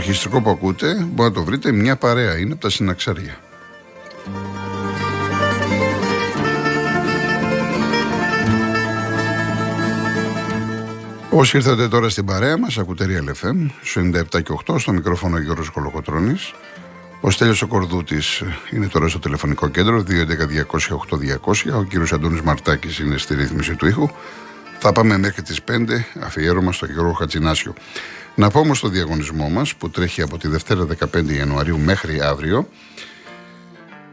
Το ορχιστρικό που ακούτε μπορεί να το βρείτε μια παρέα, είναι από τα συναξάρια. Όσοι ήρθατε τώρα στην παρέα μας, ακούτε Real FM, 97 και 8, στο μικρόφωνο Γιώργος Κολοκοτρώνης. Ο Στέλιος ο Κορδούτης είναι τώρα στο τηλεφωνικό κέντρο, 211-200-8200. Ο κύριος Αντώνης Μαρτάκης είναι στη ρύθμιση του ήχου. Θα πάμε μέχρι τις 5, αφιέρωμα στο Γιώργο Χατζινάσιο. Να πω όμως το διαγωνισμό μας, που τρέχει από τη Δευτέρα 15 Ιανουαρίου μέχρι αύριο,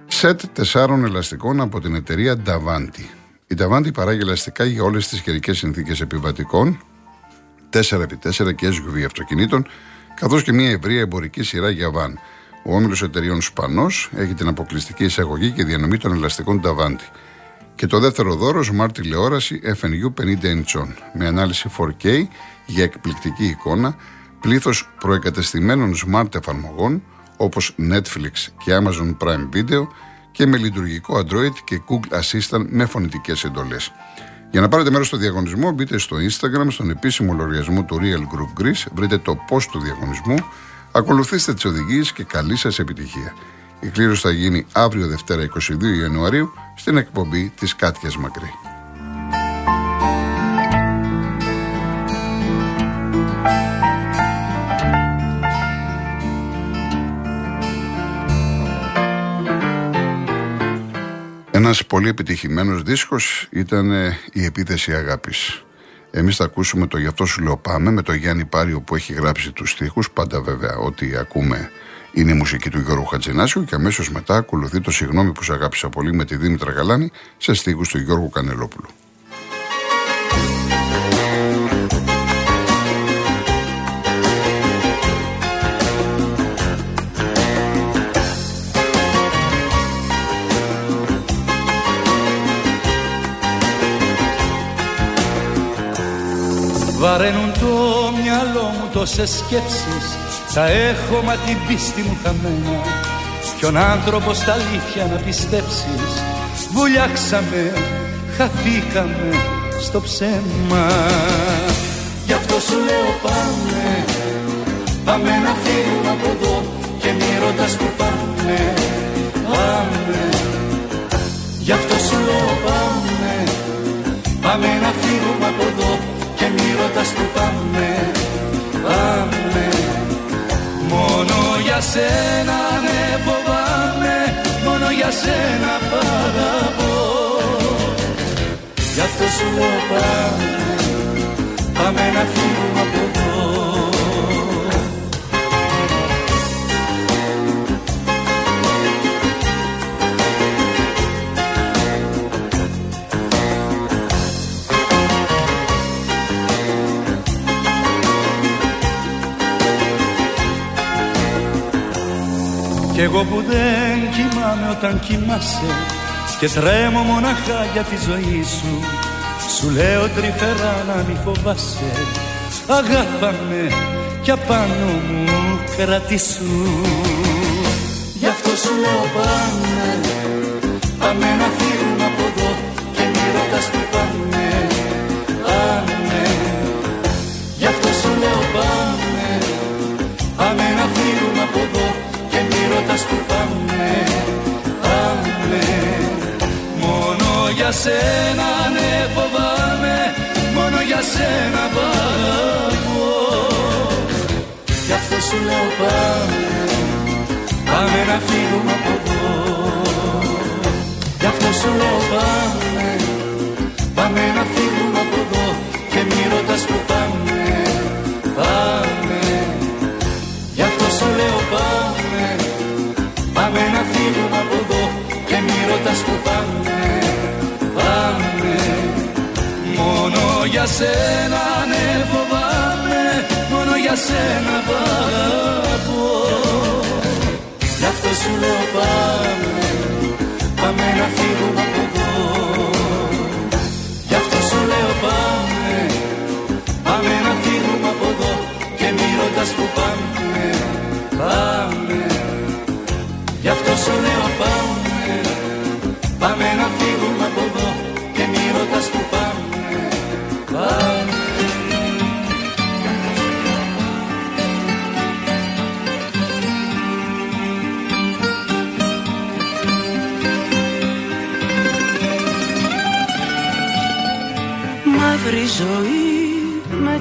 σετ τεσσάρων ελαστικών από την εταιρεία Davanti. Η Davanti παράγει ελαστικά για όλες τις καιρικές συνθήκες επιβατικών, 4x4 και SUV αυτοκινήτων, καθώς και μια ευρεία εμπορική σειρά για βαν. Ο όμιλος εταιρείων Σπανός έχει την αποκλειστική εισαγωγή και διανομή των ελαστικών Davanti. Και το δεύτερο δώρος, Smart τηλεόραση FNU 50 inch με ανάλυση 4K για εκπληκτική εικόνα, πλήθος προεκατεστημένων smart εφαρμογών όπως Netflix και Amazon Prime Video και με λειτουργικό Android και Google Assistant με φωνητικές εντολές. Για να πάρετε μέρος στο διαγωνισμό, μπείτε στο Instagram, στον επίσημο λογαριασμό του Real Group Greece, βρείτε το post του διαγωνισμού, ακολουθήστε τις οδηγίες και καλή σας επιτυχία. Η κλήρωση θα γίνει αύριο Δευτέρα 22 Ιανουαρίου στην εκπομπή της Κάτιας Μακρύ. Ένας πολύ επιτυχημένος δίσκος ήταν ε, η επίθεση αγάπης. Εμείς θα ακούσουμε το «Γι' αυτό σου λέω πάμε» με τον Γιάννη Πάριο που έχει γράψει τους στίχους. Πάντα βέβαια ό,τι ακούμε είναι η μουσική του Γιώργου Χατζηνάσιου και αμέσως μετά ακολουθεί το «Συγγνώμη που σε αγάπησα πολύ» με τη Δήμητρα Γαλάνη σε στίχους του Γιώργου Κανελόπουλου. Τόσες σκέψεις Θα έχω μα την πίστη μου χαμένα Ποιον άνθρωπο στα αλήθεια να πιστέψεις Βουλιάξαμε, χαθήκαμε στο ψέμα. Γι' αυτό σου λέω πάμε Πάμε να φύγουμε από εδώ Και μη ρωτάς που πάμε. Πάμε. Γι' αυτό σου λέω πάμε Πάμε να σένα ναι φοβάμαι, μόνο για σένα παραπώ Γι' αυτό σου λέω πάμε, πάμε να φύγουμε από εδώ εγώ που δεν κοιμάμαι όταν κοιμάσαι Και τρέμω μοναχά για τη ζωή σου. Σου λέω τρυφερά να μη φοβάσαι. Αγάπαμε κι απάνω μου κρατήσου. Γι' αυτό σου λέω πάμε. Πάμε να φύγουμε από εδώ Και μη ρωτάς που πάμε Πάμε ρωτάς που πάμε, πάμε. Μόνο για σένα ναι φοβάμαι, μόνο για σένα παραπώ Γι' αυτό σου λέω πάμε, πάμε να φύγουμε από εδώ. Γι' αυτό σου λέω πάμε, πάμε σένα ναι φοβάμαι. Μόνο για σένα παραπώ Γι' αυτό σου λέω πάμε. Πάμε να φύγουμε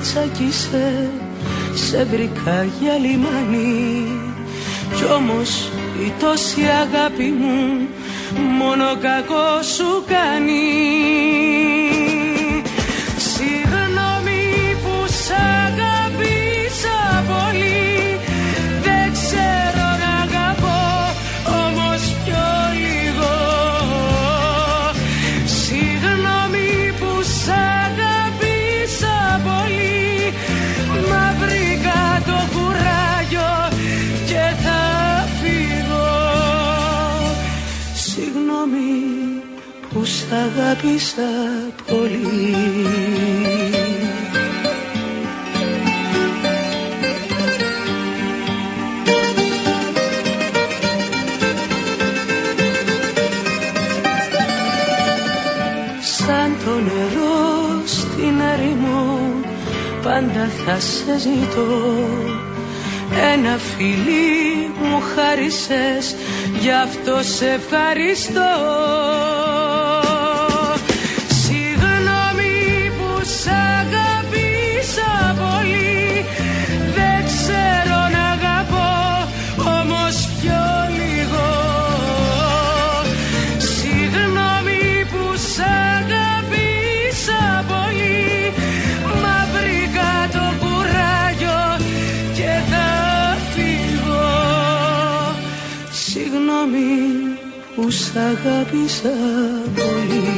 τσακίσε σε βρήκα για λιμάνι. Κι όμως η τόση αγάπη μου μόνο κακό σου κάνει αγάπησα πολύ. Σαν το νερό στην έρημο πάντα θα σε ζητώ. Ένα φιλί μου χάρισες γι' αυτό σε ευχαριστώ αγάπησα πολύ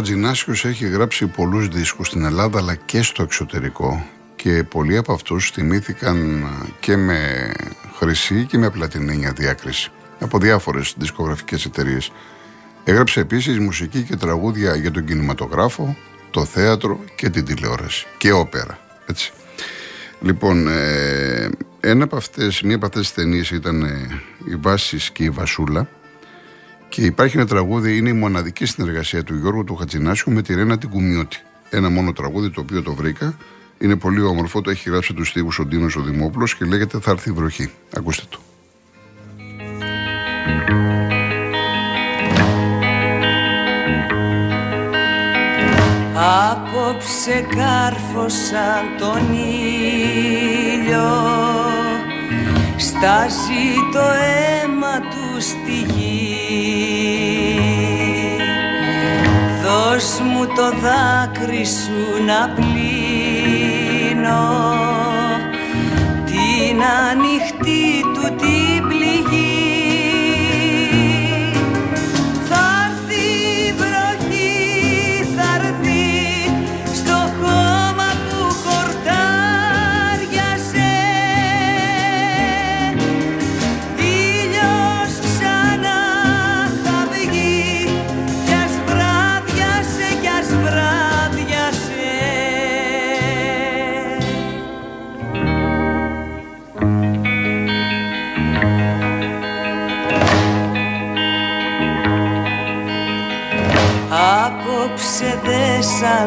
Χατζηνάσιος έχει γράψει πολλούς δίσκους στην Ελλάδα αλλά και στο εξωτερικό και πολλοί από αυτούς θυμήθηκαν και με χρυσή και με πλατινένια διάκριση από διάφορες δισκογραφικές εταιρείες. Έγραψε επίσης μουσική και τραγούδια για τον κινηματογράφο, το θέατρο και την τηλεόραση και όπερα. Έτσι. Λοιπόν, ε, ένα από αυτές, μία από αυτές τις ταινίες ήταν ε, η Βάσης και η Βασούλα και υπάρχει ένα τραγούδι, είναι η μοναδική συνεργασία του Γιώργου του Χατζηνάσιου με τη Ρένα την Κουμιώτη. Ένα μόνο τραγούδι το οποίο το βρήκα. Είναι πολύ όμορφο, το έχει γράψει του στίχους ο Ντίνος ο Δημόπουλος και λέγεται Θα έρθει βροχή. Ακούστε το. Απόψε κάρφωσαν τον ήλιο Στάζει το αίμα Δώσ' μου το δάκρυ σου να πλύνω. Την ανοιχτή του την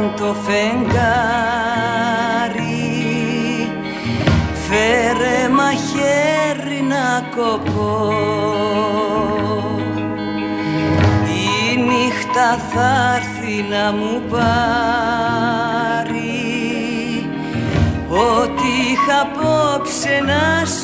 σαν το φεγγάρι. Φέρε μαχαίρι να κοπώ. Η νύχτα θα έρθει να μου πάρει. Ό,τι είχα απόψε να σου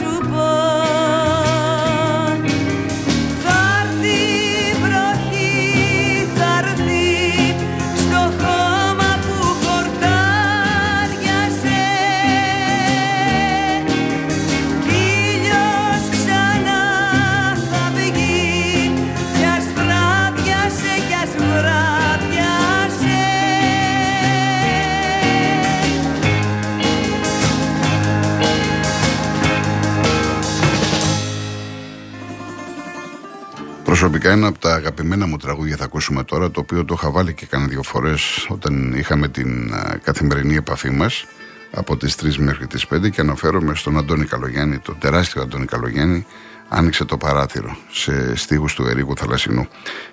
Προσωπικά ένα από τα αγαπημένα μου τραγούδια θα ακούσουμε τώρα, το οποίο το είχα βάλει και κανένα δύο φορές όταν είχαμε την καθημερινή επαφή μας από τις 3 μέχρι τις 5 και αναφέρομαι στον Αντώνη Καλογιάννη, τον τεράστιο Αντώνη Καλογιάννη, άνοιξε το παράθυρο σε στίχους του Ερήγου Θαλασσινού.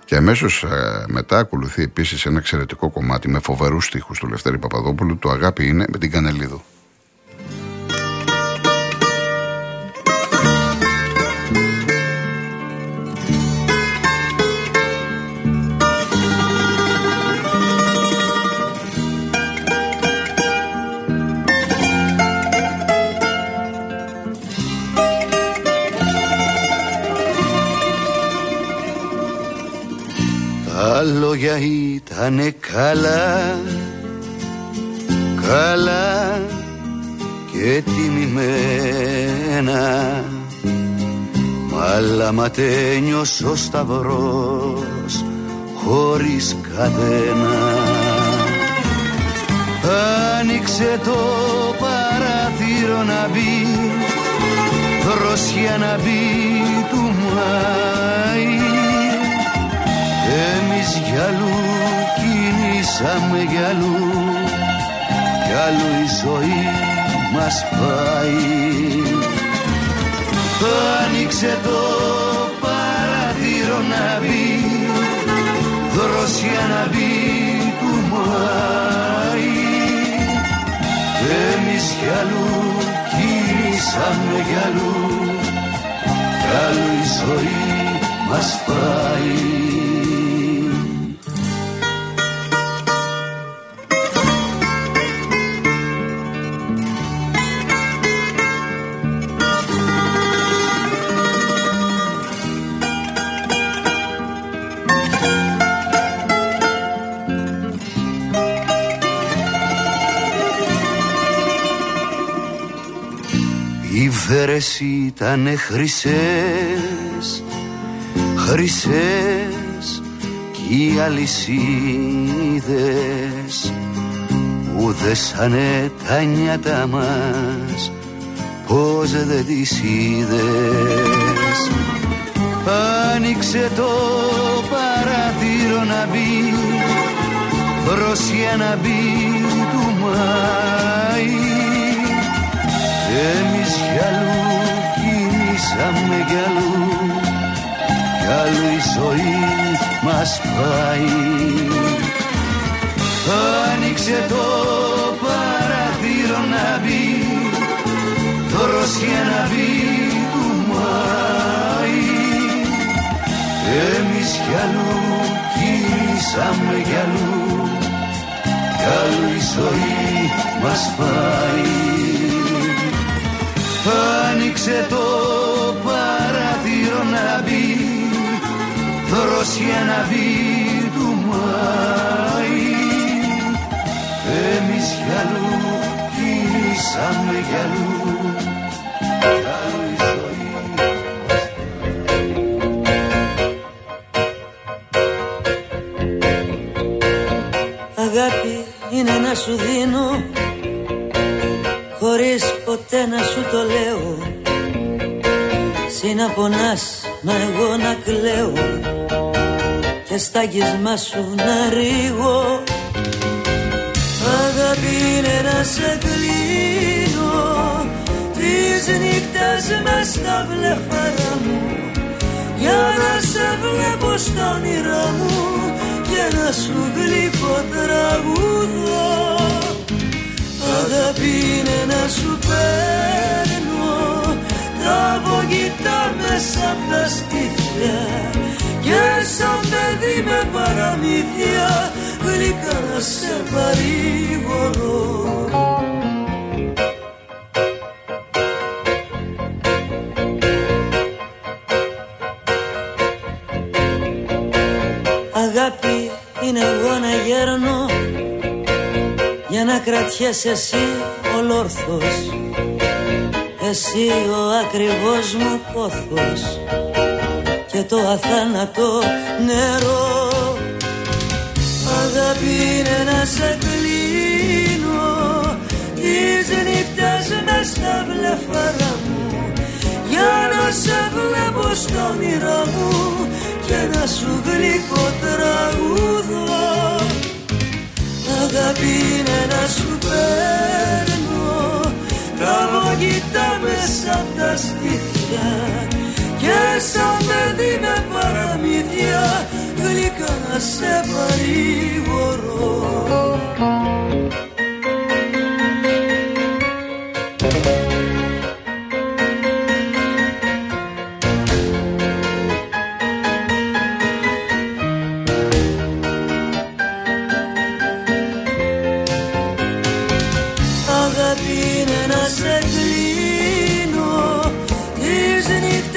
Και αμέσως μετά ακολουθεί επίσης ένα εξαιρετικό κομμάτι με φοβερούς στίχους του Λευτέρη Παπαδόπουλου, το Αγάπη είναι με την Κανελίδου. Ήτανε καλά Καλά και τιμημένα Μ' ματένιος ο σταυρός χωρίς κατένα Άνοιξε το παράθυρο να μπει δροσιά να μπει του Μάη. Εμείς γυαλού κινήσαμε γυαλού κι άλλο η ζωή μας πάει. Άνοιξε το παραθύρο να μπει. Δροσιά να μπει του Μάη Εμείς γυαλού κινήσαμε γυαλού κι άλλο η ζωή μας πάει φέρες ήτανε χρυσές, χρυσές κι οι αλυσίδες που δέσανε τα νιάτα μας πως δεν τις είδες. Άνοιξε το παράθυρο να μπει προσιά να μπει του Μάη. Εμείς κι αλλού κινήσαμε κι αλλού. Κι αλλού η ζωή μας πάει Άνοιξε το παραθύρο να μπει. Δροσιά να μπει του Μάη. Εμείς κι αλλού κινήσαμε κι αλλού. Κι αλλού η ζωή μας πάει Άνοιξε το δροσιά να μπει του Μάη Εμείς κι αλλού κινήσαμε κι αλλού. Αγάπη είναι να σου δίνω χωρίς ποτέ να σου το λέω. Συ πονάς μα εγώ να κλαίω και στα γυσμά σου να ρίγω. Αγάπη είναι να σε κλείνω. Τις νύχτες μες στα βλεφαρά μου. Για να σε βλέπω στα όνειρά μου και να σου γλύφω τραγούδο Αγάπη είναι να σου παίρνω. Τα βογητά μέσα από τα στήθια. και σαν παιδί με παραμύθια γλυκά να σε παρηγορώ. Αγάπη είναι εγώ να γέρνω για να κρατιέσαι εσύ ολόρθος. Εσύ ο ακριβώς μου πόθος και το αθάνατο νερό. Αγάπη είναι να σε κλείνω. Τις νύχτες μες στα βλεφαρά μου. Για να σε βλέπω στο όνειρά μου και ένα σου γλυκό τραγούδο Αγάπη είναι να σου παίρνω. Τα βογητά μέσα μέσα με δίνε παραμύθια γλυκά να σε παρηγορώ Αγάπη είναι να σε κλείνω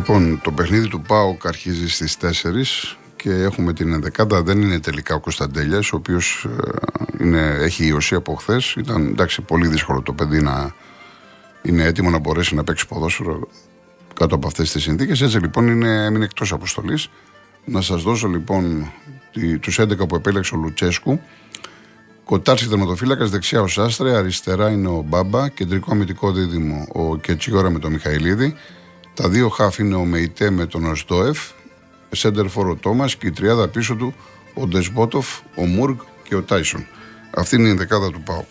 Λοιπόν, το παιχνίδι του ΠΑΟΚ αρχίζει στις 4 και έχουμε την ενδεκάδα. Δεν είναι τελικά ο Κωνσταντέλιας, ο οποίος ε, έχει ιωσή από χθες. Ήταν εντάξει, πολύ δύσκολο το παιδί να είναι έτοιμο να μπορέσει να παίξει ποδόσφαιρο κάτω από αυτές τις συνθήκες. Έτσι λοιπόν είναι, έμεινε εκτός αποστολής. Να σας δώσω λοιπόν τους 11 που επέλεξε ο Λουτσέσκου. Κοτάρση τερματοφύλακας, δεξιά ο Σάστρε, αριστερά είναι ο Μπάμπα, κεντρικό αμυντικό δίδυμο ο Κετσίγορα με τον Μιχαηλίδη. Τα δύο χάφ είναι ο Μεϊτέ με τον Οστόεφ, σέντερ ο Τόμας και η τριάδα πίσω του ο Ντεσμπότοφ, ο Μούργκ και ο Τάισον. Αυτή είναι η δεκάδα του ΠΑΟΚ.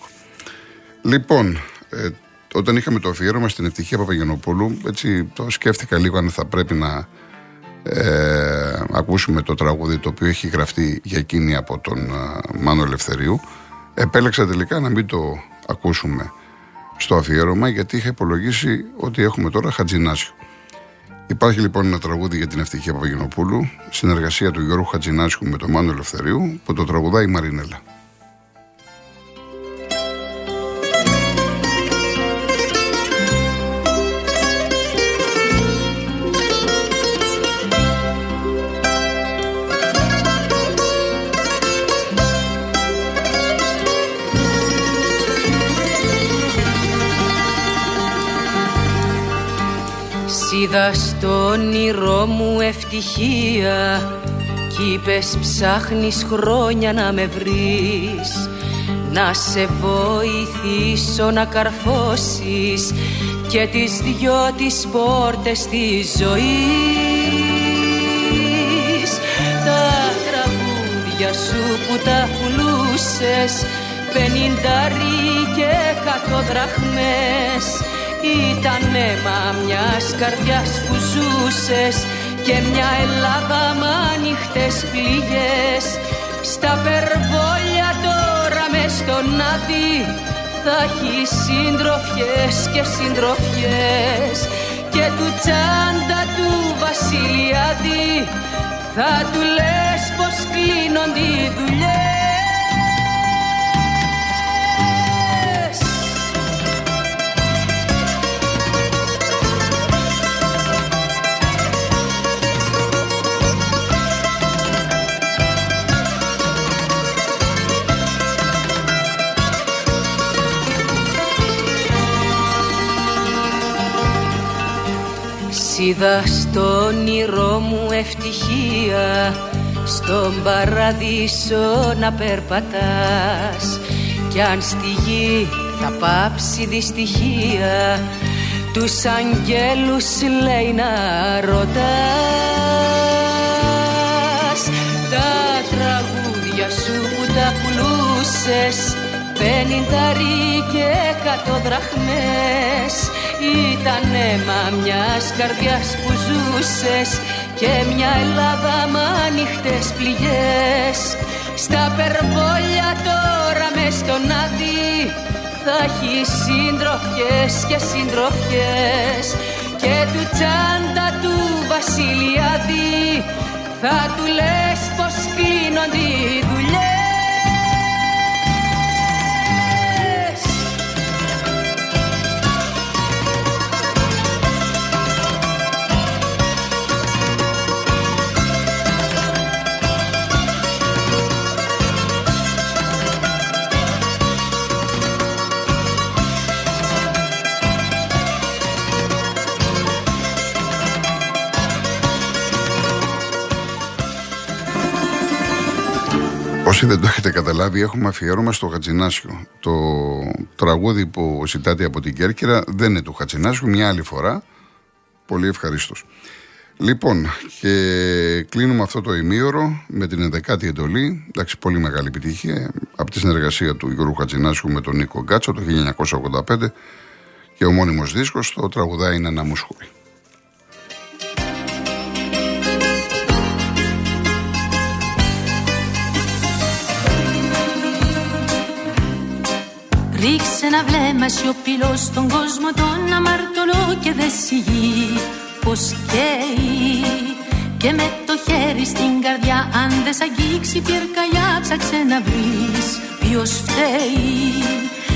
Λοιπόν, ε, όταν είχαμε το αφιέρωμα στην ευτυχία Παπαγενοπούλου, έτσι το σκέφτηκα λίγο αν θα πρέπει να ε, ακούσουμε το τραγούδι το οποίο έχει γραφτεί για εκείνη από τον ε, Μάνο Ελευθερίου. Επέλεξα τελικά να μην το ακούσουμε στο αφιέρωμα γιατί είχα υπολογίσει ότι έχουμε τώρα Χατζινάσιο. Υπάρχει λοιπόν ένα τραγούδι για την ευτυχία Παπαγενοπούλου, συνεργασία του Γιώργου Χατζινάσιου με τον Μάνο Ελευθερίου, που το τραγουδάει η Μαρινέλα. Είδα στο όνειρό μου ευτυχία Κι είπες ψάχνεις χρόνια να με βρεις Να σε βοηθήσω να καρφώσεις Και τις δυο τις πόρτες της ζωής. Τα τραγούδια σου που τα πουλούσες Πενιντάρι και εκατό δραχμές ήταν αίμα μιας καρδιάς που ζούσες και μια Ελλάδα με ανοιχτές πληγές. Στα περβόλια τώρα μες στον άδει θα έχεις συντροφιές και συντροφιές. Και του τσάντα του Βασιλιάδη θα του λες πως κλείνονται οι δουλειές Είδα στο όνειρό μου ευτυχία Στον παραδείσο να περπατάς. Κι αν στη γη θα πάψει δυστυχία Τους αγγέλους λέει να ρωτάς. Τα τραγούδια σου που τα πουλούσες Πενιντάρι και εκατό δραχμές Ήταν αίμα μιας καρδιάς που ζούσες Και μια Ελλάδα με ανοιχτές πληγές. Στα περβόλια τώρα μες στον άδει Θα έχεις συντροφιές και συντροφιές. Και του τσάντα του Βασιλιάδη Θα του λες πως κλείνονται οι δουλειές Όσοι δεν το έχετε καταλάβει, έχουμε αφιέρωμα στο Χατζινάσιο. Το τραγούδι που ζητάτε από την Κέρκυρα δεν είναι του Χατζινάσιου, μια άλλη φορά. Πολύ ευχαρίστως. Λοιπόν, και κλείνουμε αυτό το ημίωρο με την 11η εντολή. Εντάξει, πολύ μεγάλη επιτυχία από τη συνεργασία του Γιώργου Χατζινάσιου με τον Νίκο Γκάτσο το 1985 και ο μόνιμος δίσκος το τραγουδάει είναι ένα μουσχούρι. Ρίξε ένα βλέμμα σιωπηλό στον κόσμο τον αμαρτωλό και δε σιγεί πως καίει. Και με το χέρι στην καρδιά αν δεν σ' αγγίξει πυρκαγιά ψάξε να βρεις ποιος φταίει.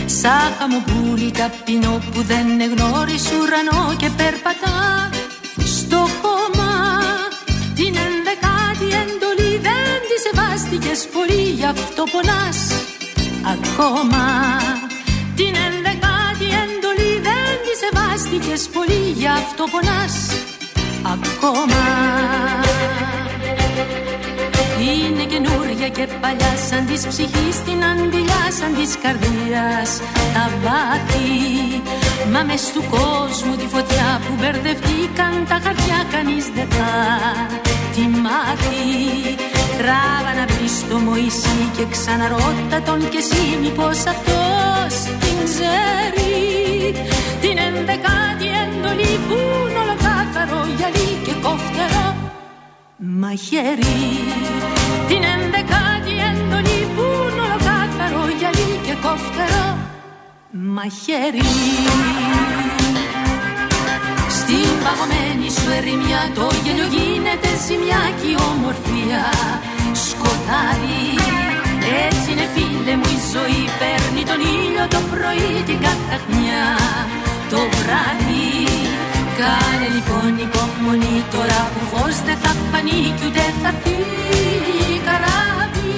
Σαν χαμοπούλι ταπεινό που δεν γνώρισε ουρανό και περπατά στο κόμμα την ενδεκάτη εντολή δεν τη σεβάστηκες πολύ γι' αυτό πονάς ακόμα την ενδεκάτη εντολή δεν τη σεβάστηκες πολύ γι' αυτό πονάς ακόμα. Είναι καινούρια και παλιά σαν της ψυχής την αντιλιά σαν της καρδίας τα βάθη. Μα μες του κόσμου τη φωτιά που μπερδευτήκαν τα χαρτιά κανείς δεν θα τη μάθει. Τράβα να βρεις το Μωυσή και ξαναρώτα τον και εσύ μήπως αυτός την ξέρει. Την ενδεκάτη εντολή που είναι ολοκάθαρο γυαλί και κοφτερό μαχαίρι. Την ενδεκάτη εντολή που είναι ολοκάθαρο γυαλί και κοφτερό μαχαίρι. Στην παγωμένη σου ερημιά το γέλιο γίνεται ζημιά και η ομορφία σκοτάδι έτσι είναι φίλε μου η ζωή Παίρνει τον ήλιο το πρωί την καταχνιά Το βράδυ Κάνε λοιπόν υπομονή Τώρα που φως δεν θα φανεί Κι ούτε θα φύγει καράβι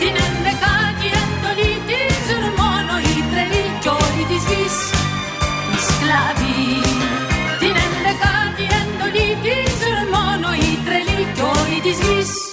Την ενδεκάτη εντολή τη ζουν μόνο οι τρελοί Κι όλοι της γης οι σκλάβοι Την ενδεκάτη εντολή τη ζουν μόνο οι τρελοί Κι όλοι της γης